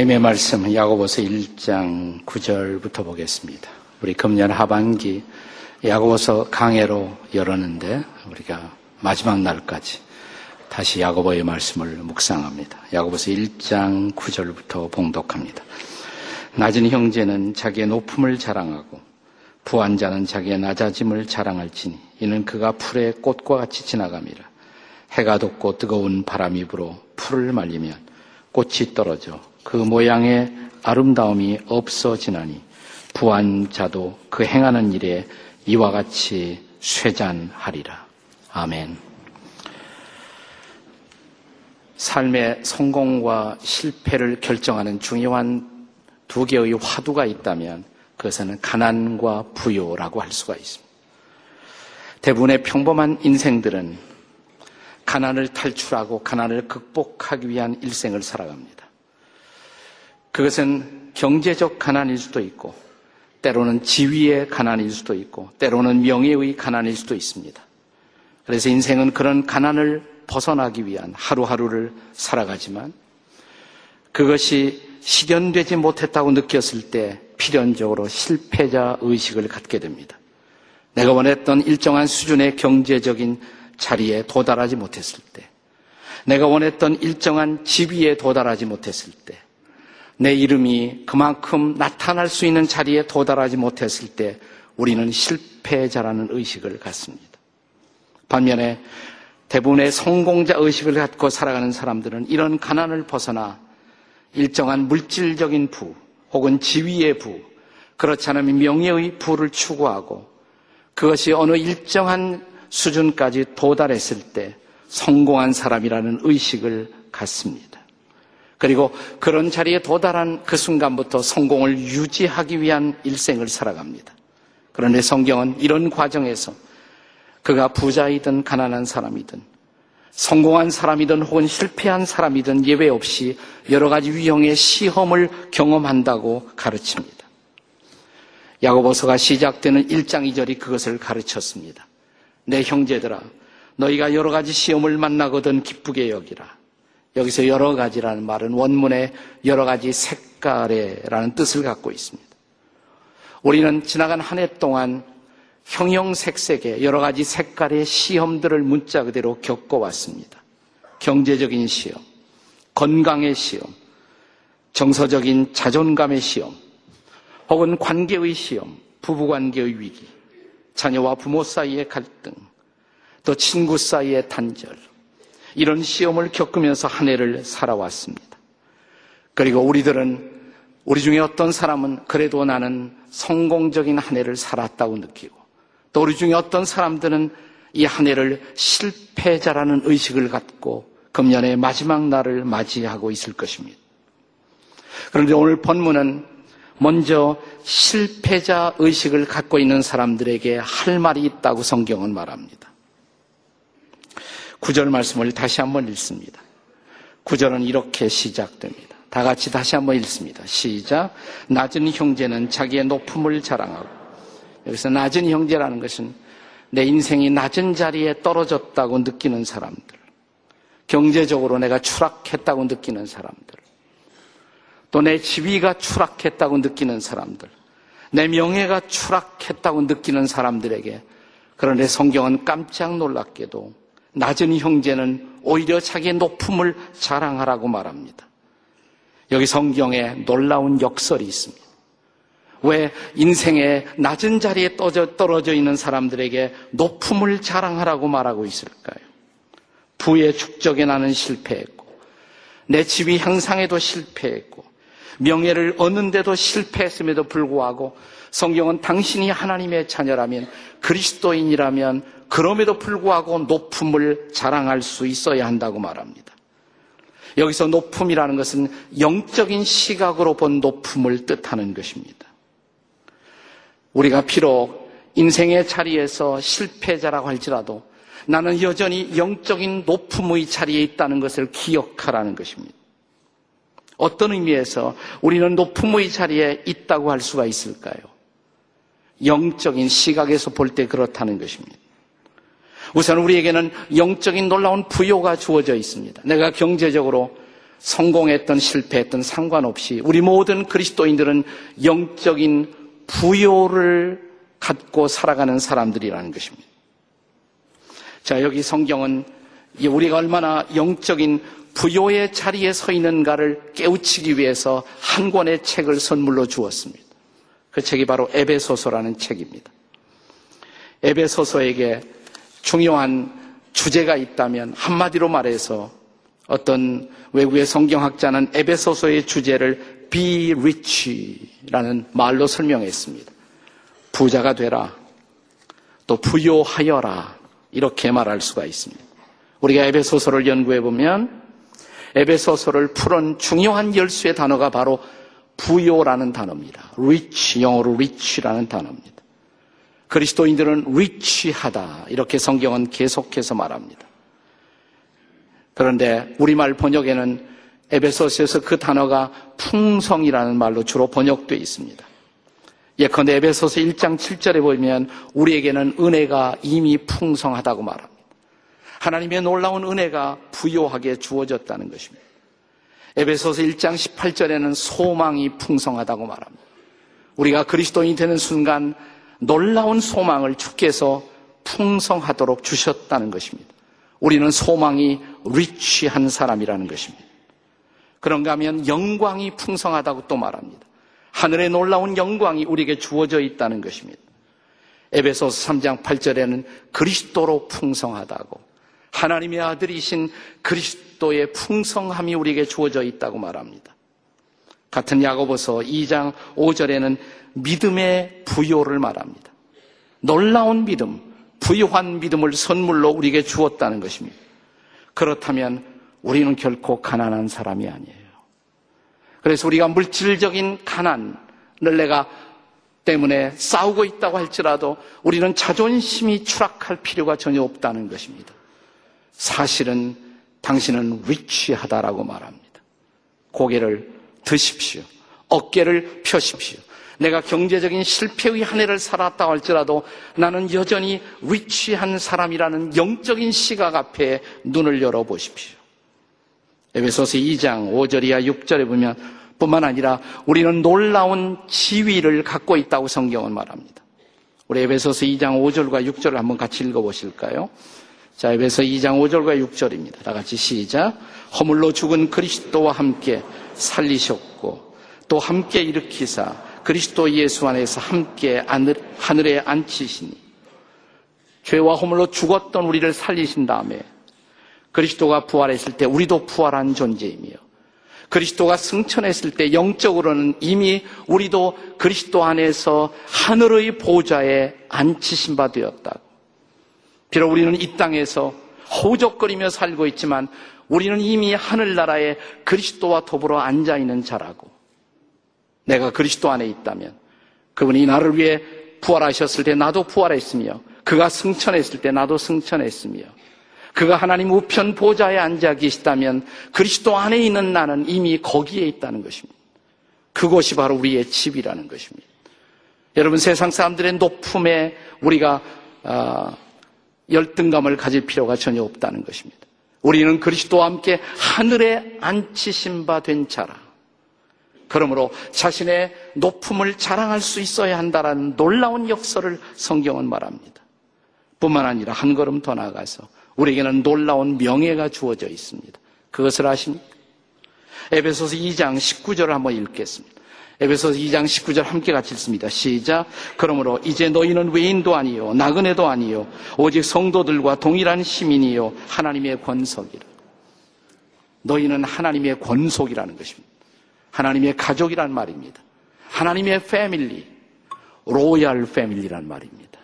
하나님의 말씀 야고보서 1장 9절부터 보겠습니다. 우리 금년 하반기 야고보서 강해로 열었는데 우리가 마지막 날까지 다시 야고보의 말씀을 묵상합니다. 야고보서 1장 9절부터 봉독합니다. 낮은 형제는 자기의 높음을 자랑하고 부한 자는 자기의 낮아짐을 자랑할지니 이는 그가 풀의 꽃과 같이 지나감이라. 해가 돋고 뜨거운 바람이 불어 풀을 말리면 꽃이 떨어져 그 모양의 아름다움이 없어지나니 부한 자도 그 행하는 일에 이와 같이 쇠잔하리라. 아멘. 삶의 성공과 실패를 결정하는 중요한 두 개의 화두가 있다면 그것은 가난과 부요라고 할 수가 있습니다. 대부분의 평범한 인생들은 가난을 탈출하고 가난을 극복하기 위한 일생을 살아갑니다. 그것은 경제적 가난일 수도 있고, 때로는 지위의 가난일 수도 있고, 때로는 명예의 가난일 수도 있습니다. 그래서 인생은 그런 가난을 벗어나기 위한 하루하루를 살아가지만 그것이 실현되지 못했다고 느꼈을 때 필연적으로 실패자 의식을 갖게 됩니다. 내가 원했던 일정한 수준의 경제적인 자리에 도달하지 못했을 때, 내가 원했던 일정한 지위에 도달하지 못했을 때, 내 이름이 그만큼 나타날 수 있는 자리에 도달하지 못했을 때 우리는 실패자라는 의식을 갖습니다. 반면에 대부분의 성공자 의식을 갖고 살아가는 사람들은 이런 가난을 벗어나 일정한 물질적인 부 혹은 지위의 부, 그렇지 않으면 명예의 부를 추구하고 그것이 어느 일정한 수준까지 도달했을 때 성공한 사람이라는 의식을 갖습니다. 그리고 그런 자리에 도달한 그 순간부터 성공을 유지하기 위한 일생을 살아갑니다. 그런데 성경은 이런 과정에서 그가 부자이든 가난한 사람이든 성공한 사람이든 혹은 실패한 사람이든 예외 없이 여러 가지 유형의 시험을 경험한다고 가르칩니다. 야고보서가 시작되는 1장 2절이 그것을 가르쳤습니다. 내 형제들아 너희가 여러 가지 시험을 만나거든 기쁘게 여기라. 여기서 여러 가지라는 말은 원문에 여러 가지 색깔에라는 뜻을 갖고 있습니다. 우리는 지나간 한 해 동안 형형색색의 여러 가지 색깔의 시험들을 문자 그대로 겪어왔습니다. 경제적인 시험, 건강의 시험, 정서적인 자존감의 시험, 혹은 관계의 시험, 부부관계의 위기, 자녀와 부모 사이의 갈등, 또 친구 사이의 단절, 이런 시험을 겪으면서 한 해를 살아왔습니다. 그리고 우리들은 우리 중에 어떤 사람은 그래도 나는 성공적인 한 해를 살았다고 느끼고 또 우리 중에 어떤 사람들은 이 한 해를 실패자라는 의식을 갖고 금년의 마지막 날을 맞이하고 있을 것입니다. 그런데 오늘 본문은 먼저 실패자 의식을 갖고 있는 사람들에게 할 말이 있다고 성경은 말합니다. 구절 말씀을 다시 한번 읽습니다. 구절은 이렇게 시작됩니다. 다 같이 다시 한번 읽습니다. 시작. 낮은 형제는 자기의 높음을 자랑하고 여기서 낮은 형제라는 것은 내 인생이 낮은 자리에 떨어졌다고 느끼는 사람들, 경제적으로 내가 추락했다고 느끼는 사람들, 또 내 지위가 추락했다고 느끼는 사람들, 내 명예가 추락했다고 느끼는 사람들에게 그런데 성경은 깜짝 놀랍게도 낮은 형제는 오히려 자기의 높음을 자랑하라고 말합니다. 여기 성경에 놀라운 역설이 있습니다. 왜 인생의 낮은 자리에 떨어져 있는 사람들에게 높음을 자랑하라고 말하고 있을까요? 부의 축적에 나는 실패했고, 내 집이 향상에도 실패했고, 명예를 얻는데도 실패했음에도 불구하고 성경은 당신이 하나님의 자녀라면 그리스도인이라면 그럼에도 불구하고 높음을 자랑할 수 있어야 한다고 말합니다. 여기서 높음이라는 것은 영적인 시각으로 본 높음을 뜻하는 것입니다. 우리가 비록 인생의 자리에서 실패자라고 할지라도 나는 여전히 영적인 높음의 자리에 있다는 것을 기억하라는 것입니다. 어떤 의미에서 우리는 높음의 자리에 있다고 할 수가 있을까요? 영적인 시각에서 볼 때 그렇다는 것입니다. 우선 우리에게는 영적인 놀라운 부여가 주어져 있습니다. 내가 경제적으로 성공했던 실패했던 상관없이 우리 모든 그리스도인들은 영적인 부요를 갖고 살아가는 사람들이라는 것입니다. 자, 여기 성경은 우리가 얼마나 영적인 부요의 자리에 서 있는가를 깨우치기 위해서 한 권의 책을 선물로 주었습니다. 그 책이 바로 에베소서라는 책입니다. 에베소서에게 중요한 주제가 있다면 한마디로 말해서 어떤 외국의 성경학자는 에베소서의 주제를 be rich라는 말로 설명했습니다. 부자가 되라. 또 부요하여라. 이렇게 말할 수가 있습니다. 우리가 에베소서를 연구해 보면 에베소서를 풀은 중요한 열쇠 단어가 바로 부요라는 단어입니다. rich, 영어로 rich라는 단어입니다. 그리스도인들은 rich하다. 이렇게 성경은 계속해서 말합니다. 그런데 우리말 번역에는 에베소서에서 그 단어가 풍성이라는 말로 주로 번역되어 있습니다. 예컨대 에베소서 1장 7절에 보면 우리에게는 은혜가 이미 풍성하다고 말합니다. 하나님의 놀라운 은혜가 부요하게 주어졌다는 것입니다. 에베소서 1장 18절에는 소망이 풍성하다고 말합니다. 우리가 그리스도인이 되는 순간 놀라운 소망을 주께서 풍성하도록 주셨다는 것입니다. 우리는 소망이 리치한 사람이라는 것입니다. 그런가 하면 영광이 풍성하다고 또 말합니다. 하늘의 놀라운 영광이 우리에게 주어져 있다는 것입니다. 에베소서 3장 8절에는 그리스도로 풍성하다고 하나님의 아들이신 그리스도의 풍성함이 우리에게 주어져 있다고 말합니다. 같은 야고보서 2장 5절에는 믿음의 부요를 말합니다. 놀라운 믿음, 부유한 믿음을 선물로 우리에게 주었다는 것입니다. 그렇다면 우리는 결코 가난한 사람이 아니에요. 그래서 우리가 물질적인 가난을 내가 때문에 싸우고 있다고 할지라도 우리는 자존심이 추락할 필요가 전혀 없다는 것입니다. 사실은 당신은 위치하다라고 말합니다. 고개를 드십시오. 어깨를 펴십시오. 내가 경제적인 실패의 한 해를 살았다 할지라도 나는 여전히 위치한 사람이라는 영적인 시각 앞에 눈을 열어보십시오. 에베소서 2장 5절 이하 6절에 보면 뿐만 아니라 우리는 놀라운 지위를 갖고 있다고 성경은 말합니다. 우리 에베소서 2장 5절과 6절을 한번 같이 읽어보실까요? 자, 에베소 2장 5절과 6절입니다. 다 같이 시작. 허물로 죽은 그리스도와 함께 살리셨고 또 함께 일으키사 그리스도 예수 안에서 함께 하늘에 앉히시니 죄와 허물로 죽었던 우리를 살리신 다음에 그리스도가 부활했을 때 우리도 부활한 존재이며 그리스도가 승천했을 때 영적으로는 이미 우리도 그리스도 안에서 하늘의 보좌에 앉히신 바 되었다고. 비록 우리는 이 땅에서 호적거리며 살고 있지만 우리는 이미 하늘나라에 그리스도와 더불어 앉아 있는 자라고. 내가 그리스도 안에 있다면 그분이 나를 위해 부활하셨을 때 나도 부활했으며 그가 승천했을 때 나도 승천했으며 그가 하나님 우편 보좌에 앉아 계시다면 그리스도 안에 있는 나는 이미 거기에 있다는 것입니다. 그것이 바로 우리의 집이라는 것입니다. 여러분 세상 사람들의 높음에 우리가 어, 열등감을 가질 필요가 전혀 없다는 것입니다. 우리는 그리스도와 함께 하늘에 앉히신 바 된 자라. 그러므로 자신의 높음을 자랑할 수 있어야 한다는 놀라운 역설을 성경은 말합니다. 뿐만 아니라 한 걸음 더 나아가서 우리에게는 놀라운 명예가 주어져 있습니다. 그것을 아십니까? 에베소서 2장 19절을 한번 읽겠습니다. 에베소서 2장 19절 함께 같이 읽습니다. 시작. 그러므로 이제 너희는 외인도 아니요 나그네도 아니요 오직 성도들과 동일한 시민이요 하나님의 권속이라. 너희는 하나님의 권속이라는 것입니다. 하나님의 가족이란 말입니다. 하나님의 패밀리, 로얄 패밀리란 말입니다.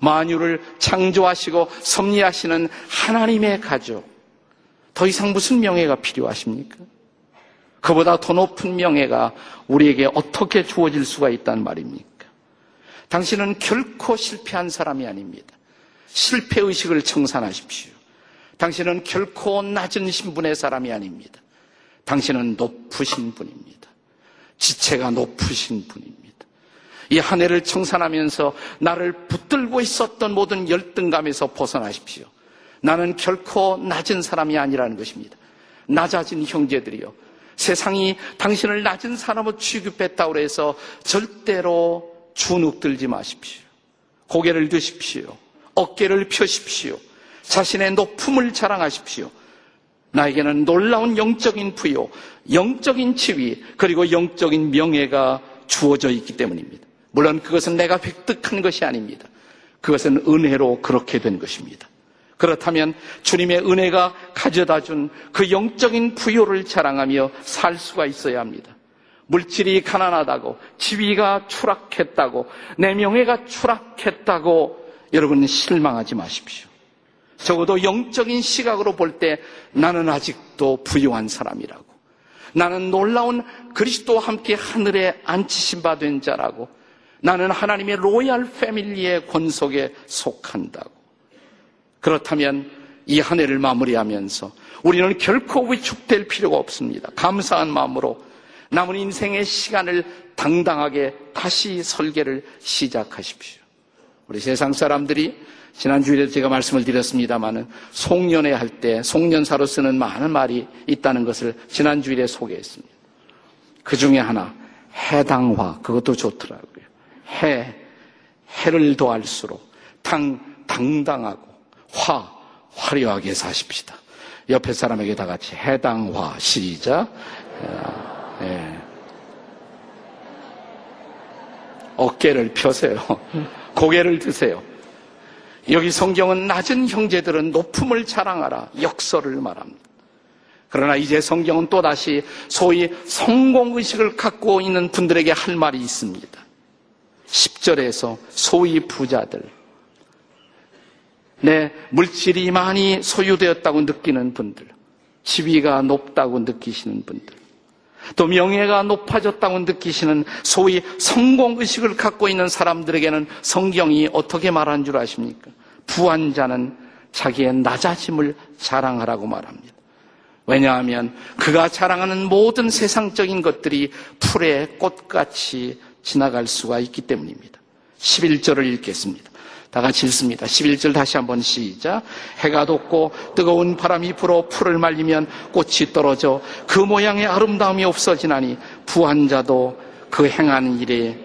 만유를 창조하시고 섭리하시는 하나님의 가족. 더 이상 무슨 명예가 필요하십니까? 그보다 더 높은 명예가 우리에게 어떻게 주어질 수가 있단 말입니까? 당신은 결코 실패한 사람이 아닙니다. 실패의식을 청산하십시오. 당신은 결코 낮은 신분의 사람이 아닙니다. 당신은 높으신 분입니다. 지체가 높으신 분입니다. 이 한 해를 청산하면서 나를 붙들고 있었던 모든 열등감에서 벗어나십시오. 나는 결코 낮은 사람이 아니라는 것입니다. 낮아진 형제들이요. 세상이 당신을 낮은 사람으로 취급했다고 해서 절대로 주눅들지 마십시오. 고개를 드십시오. 어깨를 펴십시오. 자신의 높음을 자랑하십시오. 나에게는 놀라운 영적인 부여, 영적인 지위, 그리고 영적인 명예가 주어져 있기 때문입니다. 물론 그것은 내가 획득한 것이 아닙니다. 그것은 은혜로 그렇게 된 것입니다. 그렇다면 주님의 은혜가 가져다 준 그 영적인 부여를 자랑하며 살 수가 있어야 합니다. 물질이 가난하다고, 지위가 추락했다고, 내 명예가 추락했다고 여러분 실망하지 마십시오. 적어도 영적인 시각으로 볼 때 나는 아직도 부유한 사람이라고. 나는 놀라운 그리스도와 함께 하늘에 앉히신 바 된 자라고. 나는 하나님의 로얄 패밀리의 권속에 속한다고. 그렇다면 이 한 해를 마무리하면서 우리는 결코 위축될 필요가 없습니다. 감사한 마음으로 남은 인생의 시간을 당당하게 다시 설계를 시작하십시오. 우리 세상 사람들이 지난주에 제가 말씀을 드렸습니다마는 송년회 할 때 송년사로 쓰는 많은 말이 있다는 것을 지난주에 소개했습니다. 그 중에 하나 해당화 그것도 좋더라고요. 해 해를 더할수록 당 당당하고 화 화려하게 사십시다. 옆에 사람에게 다 같이 해당화 시작. 예. 어깨를 펴세요. 고개를 드세요. 여기 성경은 낮은 형제들은 높음을 자랑하라 역설을 말합니다. 그러나 이제 성경은 또다시 소위 성공의식을 갖고 있는 분들에게 할 말이 있습니다. 10절에서 소위 부자들, 내 물질이 많이 소유되었다고 느끼는 분들, 지위가 높다고 느끼시는 분들, 또 명예가 높아졌다고 느끼시는 소위 성공의식을 갖고 있는 사람들에게는 성경이 어떻게 말하는 줄 아십니까? 부한 자는 자기의 낮아짐을 자랑하라고 말합니다. 왜냐하면 그가 자랑하는 모든 세상적인 것들이 풀의 꽃같이 지나갈 수가 있기 때문입니다. 11절을 읽겠습니다. 다 같이 읽습니다. 11절 다시 한번 시작. 해가 돋고 뜨거운 바람이 불어 풀을 말리면 꽃이 떨어져 그 모양의 아름다움이 없어지나니 부한 자도 그 행하는 일에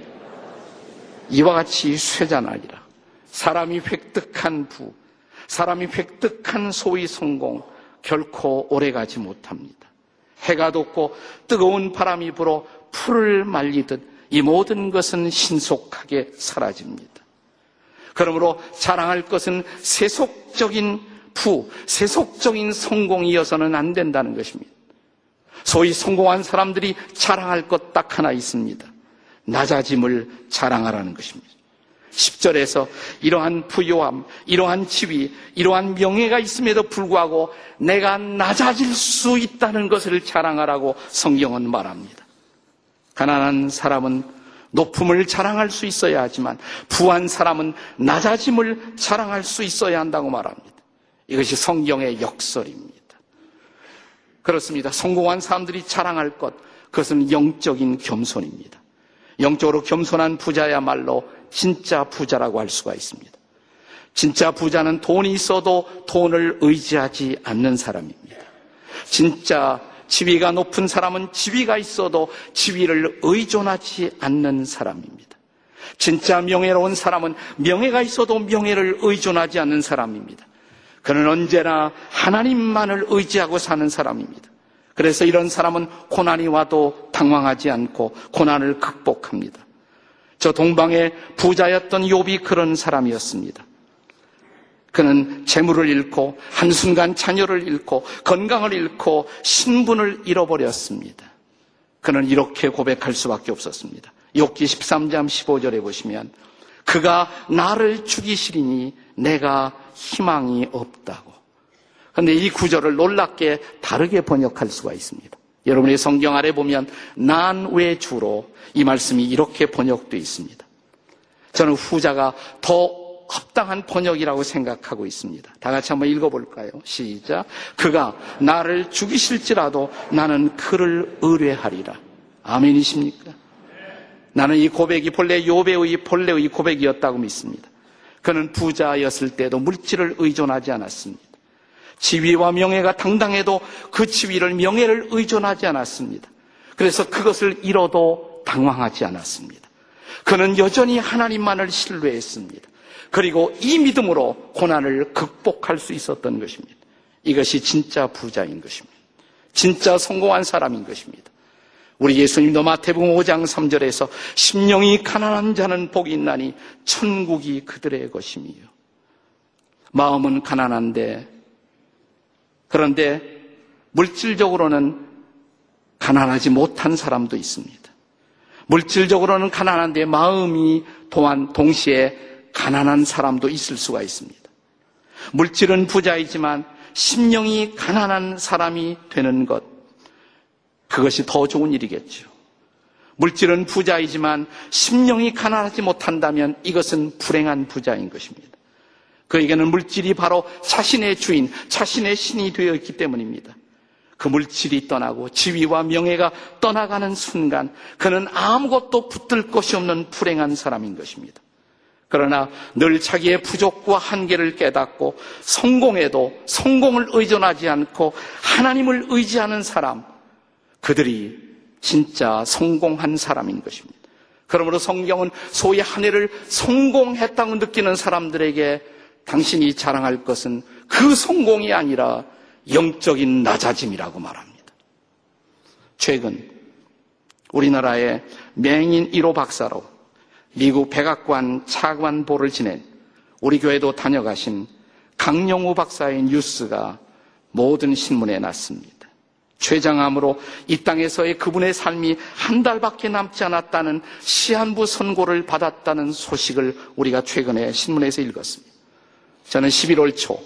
이와 같이 쇠잔하리라. 사람이 획득한 부, 사람이 획득한 소위 성공 결코 오래가지 못합니다. 해가 돋고 뜨거운 바람이 불어 풀을 말리듯 이 모든 것은 신속하게 사라집니다. 그러므로 자랑할 것은 세속적인 부, 세속적인 성공이어서는 안 된다는 것입니다. 소위 성공한 사람들이 자랑할 것 딱 하나 있습니다. 낮아짐을 자랑하라는 것입니다. 10절에서 이러한 부요함, 이러한 지위, 이러한 명예가 있음에도 불구하고 내가 낮아질 수 있다는 것을 자랑하라고 성경은 말합니다. 가난한 사람은 높음을 자랑할 수 있어야 하지만 부한 사람은 낮아짐을 자랑할 수 있어야 한다고 말합니다. 이것이 성경의 역설입니다. 그렇습니다. 성공한 사람들이 자랑할 것, 그것은 영적인 겸손입니다. 영적으로 겸손한 부자야말로 진짜 부자라고 할 수가 있습니다. 진짜 부자는 돈이 있어도 돈을 의지하지 않는 사람입니다. 진짜 지위가 높은 사람은 지위가 있어도 지위를 의존하지 않는 사람입니다. 진짜 명예로운 사람은 명예가 있어도 명예를 의존하지 않는 사람입니다. 그는 언제나 하나님만을 의지하고 사는 사람입니다. 그래서 이런 사람은 고난이 와도 당황하지 않고 고난을 극복합니다. 저 동방의 부자였던 욥이 그런 사람이었습니다. 그는 재물을 잃고 한순간 자녀를 잃고 건강을 잃고 신분을 잃어버렸습니다. 그는 이렇게 고백할 수밖에 없었습니다. 욕기 13장 15절에 보시면 그가 나를 죽이시리니 내가 희망이 없다고. 그런데 이 구절을 놀랍게 다르게 번역할 수가 있습니다. 여러분의 성경 아래 보면 난 왜 주로 이 말씀이 이렇게 번역되어 있습니다. 저는 후자가 더 합당한 번역이라고 생각하고 있습니다. 다 같이 한번 읽어볼까요? 시작. 그가 나를 죽이실지라도 나는 그를 의뢰하리라. 아멘이십니까? 나는 이 고백이 본래 요배의 본래의 고백이었다고 믿습니다. 그는 부자였을 때도 물질을 의존하지 않았습니다. 지위와 명예가 당당해도 그 지위를 명예를 의존하지 않았습니다. 그래서 그것을 잃어도 당황하지 않았습니다. 그는 여전히 하나님만을 신뢰했습니다. 그리고 이 믿음으로 고난을 극복할 수 있었던 것입니다. 이것이 진짜 부자인 것입니다. 진짜 성공한 사람인 것입니다. 우리 예수님도 마태복음 5장 3절에서 심령이 가난한 자는 복이 있나니 천국이 그들의 것임이요. 마음은 가난한데 그런데 물질적으로는 가난하지 못한 사람도 있습니다. 물질적으로는 가난한데 마음이 또한 동시에 가난한 사람도 있을 수가 있습니다. 물질은 부자이지만 심령이 가난한 사람이 되는 것, 그것이 더 좋은 일이겠죠. 물질은 부자이지만 심령이 가난하지 못한다면 이것은 불행한 부자인 것입니다. 그에게는 물질이 바로 자신의 주인, 자신의 신이 되어 있기 때문입니다. 그 물질이 떠나고 지위와 명예가 떠나가는 순간 그는 아무것도 붙들 것이 없는 불행한 사람인 것입니다. 그러나 늘 자기의 부족과 한계를 깨닫고 성공에도 성공을 의존하지 않고 하나님을 의지하는 사람, 그들이 진짜 성공한 사람인 것입니다. 그러므로 성경은 소위 한 해를 성공했다고 느끼는 사람들에게 당신이 자랑할 것은 그 성공이 아니라 영적인 낮아짐이라고 말합니다. 최근 우리나라의 맹인 1호 박사로 미국 백악관 차관보를 지낸 우리 교회도 다녀가신 강영우 박사의 뉴스가 모든 신문에 났습니다. 최장암으로 이 땅에서의 그분의 삶이 한 달밖에 남지 않았다는 시한부 선고를 받았다는 소식을 우리가 최근에 신문에서 읽었습니다. 저는 11월 초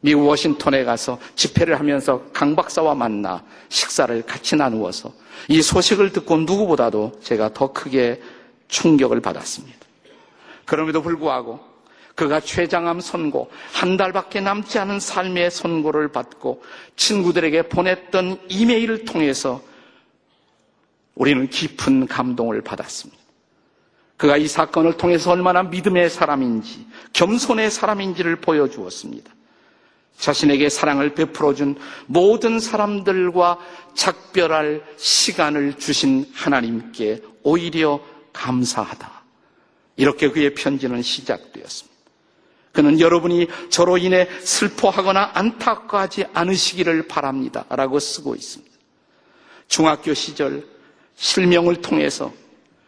미국 워싱턴에 가서 집회를 하면서 강 박사와 만나 식사를 같이 나누어서 이 소식을 듣고 누구보다도 제가 더 크게 충격을 받았습니다. 그럼에도 불구하고 그가 췌장암 선고, 한 달밖에 남지 않은 삶의 선고를 받고 친구들에게 보냈던 이메일을 통해서 우리는 깊은 감동을 받았습니다. 그가 이 사건을 통해서 얼마나 믿음의 사람인지, 겸손의 사람인지를 보여주었습니다. 자신에게 사랑을 베풀어준 모든 사람들과 작별할 시간을 주신 하나님께 오히려 감사하다. 이렇게 그의 편지는 시작되었습니다. 그는 여러분이 저로 인해 슬퍼하거나 안타까워하지 않으시기를 바랍니다. 라고 쓰고 있습니다. 중학교 시절 실명을 통해서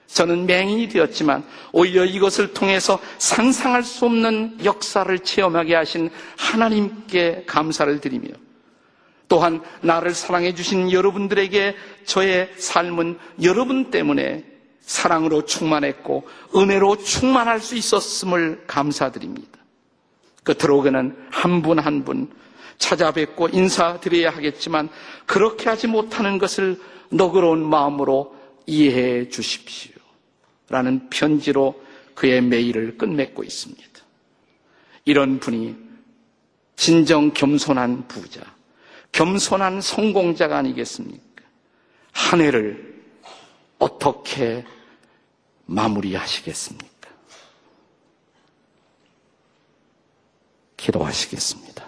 저는 맹인이 되었지만 오히려 이것을 통해서 상상할 수 없는 역사를 체험하게 하신 하나님께 감사를 드리며 또한 나를 사랑해 주신 여러분들에게 저의 삶은 여러분 때문에 사랑으로 충만했고 은혜로 충만할 수 있었음을 감사드립니다. 끝으로 그는 한 분 한 분 찾아뵙고 인사드려야 하겠지만 그렇게 하지 못하는 것을 너그러운 마음으로 이해해 주십시오. 라는 편지로 그의 메일을 끝맺고 있습니다. 이런 분이 진정 겸손한 부자, 겸손한 성공자가 아니겠습니까? 한 해를 어떻게 마무리하시겠습니까? 기도하시겠습니다.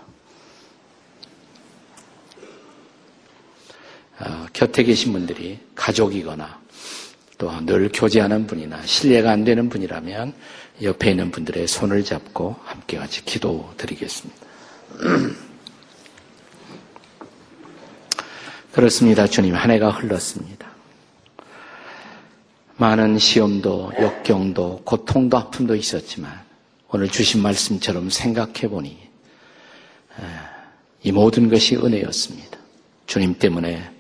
어, 곁에 계신 분들이 가족이거나 또 늘 교제하는 분이나 신뢰가 안 되는 분이라면 옆에 있는 분들의 손을 잡고 함께 같이 기도 드리겠습니다. 그렇습니다. 주님, 한 해가 흘렀습니다. 많은 시험도, 역경도, 고통도, 아픔도 있었지만, 오늘 주신 말씀처럼 생각해 보니, 이 모든 것이 은혜였습니다. 주님 때문에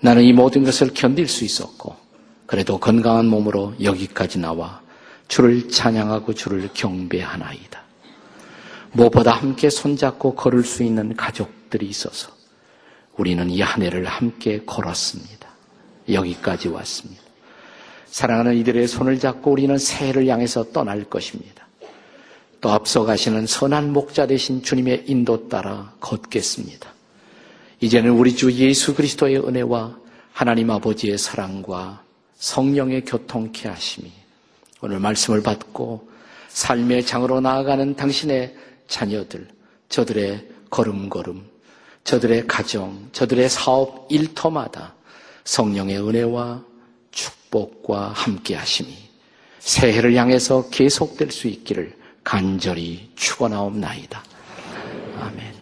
나는 이 모든 것을 견딜 수 있었고, 그래도 건강한 몸으로 여기까지 나와 주를 찬양하고 주를 경배하나이다. 무엇보다 함께 손잡고 걸을 수 있는 가족들이 있어서 우리는 이 한 해를 함께 걸었습니다. 여기까지 왔습니다. 사랑하는 이들의 손을 잡고 우리는 새해를 향해서 떠날 것입니다. 또 앞서 가시는 선한 목자 되신 주님의 인도 따라 걷겠습니다. 이제는 우리 주 예수 그리스도의 은혜와 하나님 아버지의 사랑과 성령의 교통케 하심이 오늘 말씀을 받고 삶의 장으로 나아가는 당신의 자녀들, 저들의 걸음걸음 저들의 가정, 저들의 사업 일터마다 성령의 은혜와 축복과 함께 하심이 새해를 향해서 계속될 수 있기를 간절히 축원하옵나이다. 아멘.